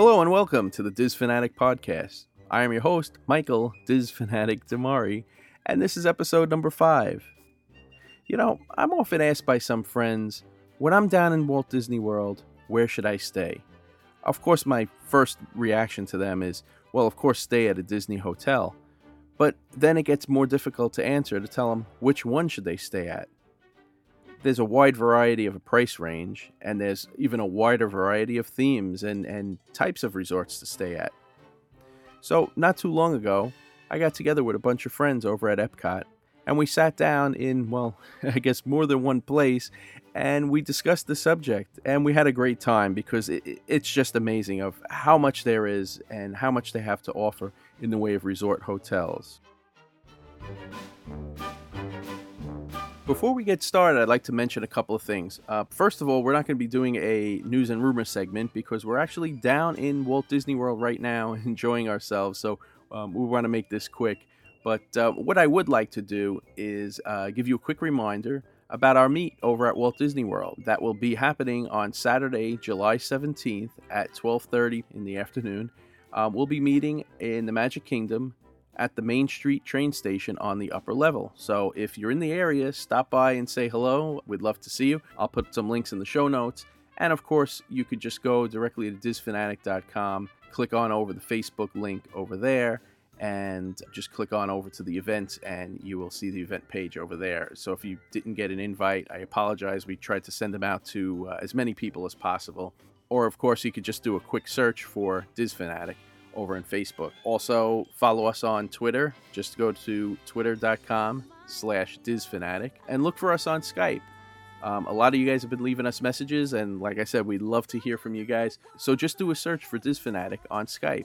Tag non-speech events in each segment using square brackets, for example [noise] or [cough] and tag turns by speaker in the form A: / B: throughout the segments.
A: Hello and welcome to the Diz Fanatic Podcast. I am your host, Michael Diz Fanatic DiMare, and this is episode number five. You know, I'm often asked by some friends, when I'm down in Walt Disney World, where should I stay? Of course, my first reaction to them is, well, of course, stay at a Disney hotel. But then it gets more difficult to answer to tell them which one should they stay at. There's a wide variety of a price range, and there's even a wider variety of themes and, and types of resorts to stay at. So, not too long ago, I got together with a bunch of friends over at Epcot, and we sat down in, well, [laughs] I guess more than one place, and we discussed the subject, and we had a great time because it, it's just amazing of how much there is and how much they have to offer in the way of resort hotels. Before we get started, I'd like to mention a couple of things. Uh, first of all, we're not going to be doing a news and rumor segment because we're actually down in Walt Disney World right now [laughs] enjoying ourselves. So um, we want to make this quick. But uh, what I would like to do is uh, give you a quick reminder about our meet over at Walt Disney World. That will be happening on Saturday, July 17th at 12:30 in the afternoon. Um, we'll be meeting in the Magic Kingdom at the Main Street train station on the upper level. So if you're in the area, stop by and say hello. We'd love to see you. I'll put some links in the show notes. And of course, you could just go directly to DizFanatic.com, click on over the Facebook link over there, and just click on over to the events, and you will see the event page over there. So if you didn't get an invite, I apologize. We tried to send them out to uh, as many people as possible. Or, of course, you could just do a quick search for DizFanatic over on Facebook. Also, follow us on Twitter. Just go to twitter.com slash DizFanatic and look for us on Skype. Um, a lot of you guys have been leaving us messages, and like I said, we'd love to hear from you guys. So just do a search for DizFanatic on Skype.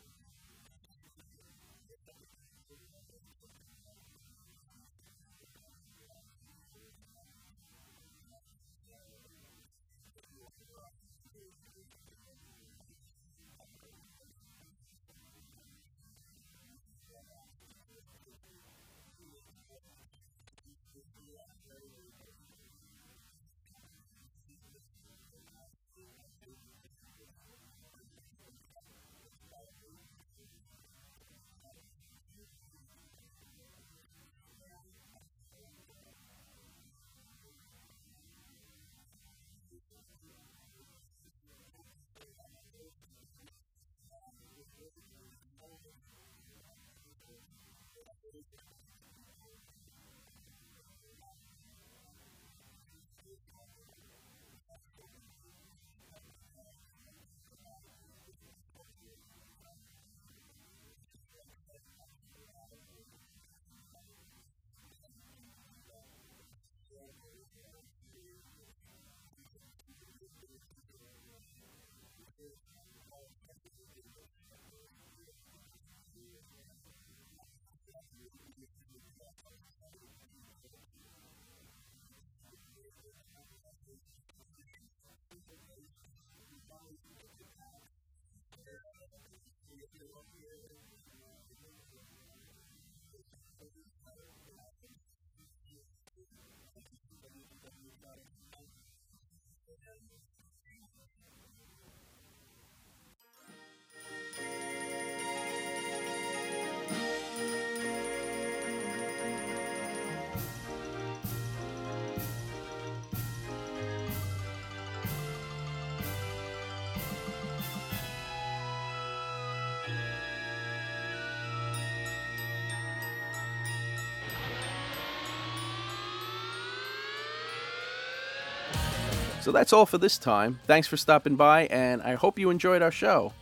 A: So that's all for this time. Thanks for stopping by, and I hope you enjoyed our show.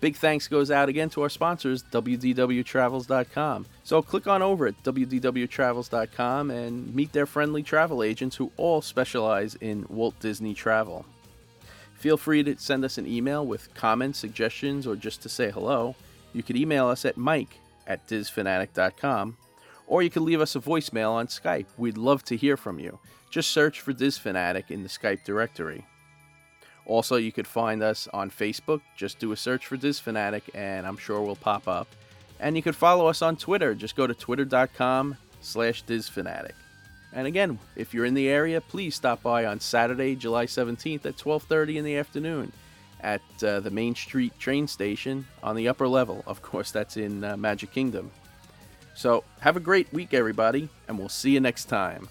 A: Big thanks goes out again to our sponsors, WDWTravels.com. So click on over at WDWTravels.com and meet their friendly travel agents who all specialize in Walt Disney travel. Feel free to send us an email with comments, suggestions, or just to say hello. You could email us at mike at DizFanatic.com, or you could leave us a voicemail on Skype. We'd love to hear from you. Just search for Diz Fanatic in the Skype directory. Also, you could find us on Facebook. Just do a search for Diz Fanatic, and I'm sure we'll pop up. And you could follow us on Twitter. Just go to twitter.com slash DizFanatic. And again, if you're in the area, please stop by on Saturday, July 17th at 12:30 in the afternoon at uh, the Main Street train station on the upper level. Of course, that's in uh, Magic Kingdom. So, have a great week, everybody, and we'll see you next time.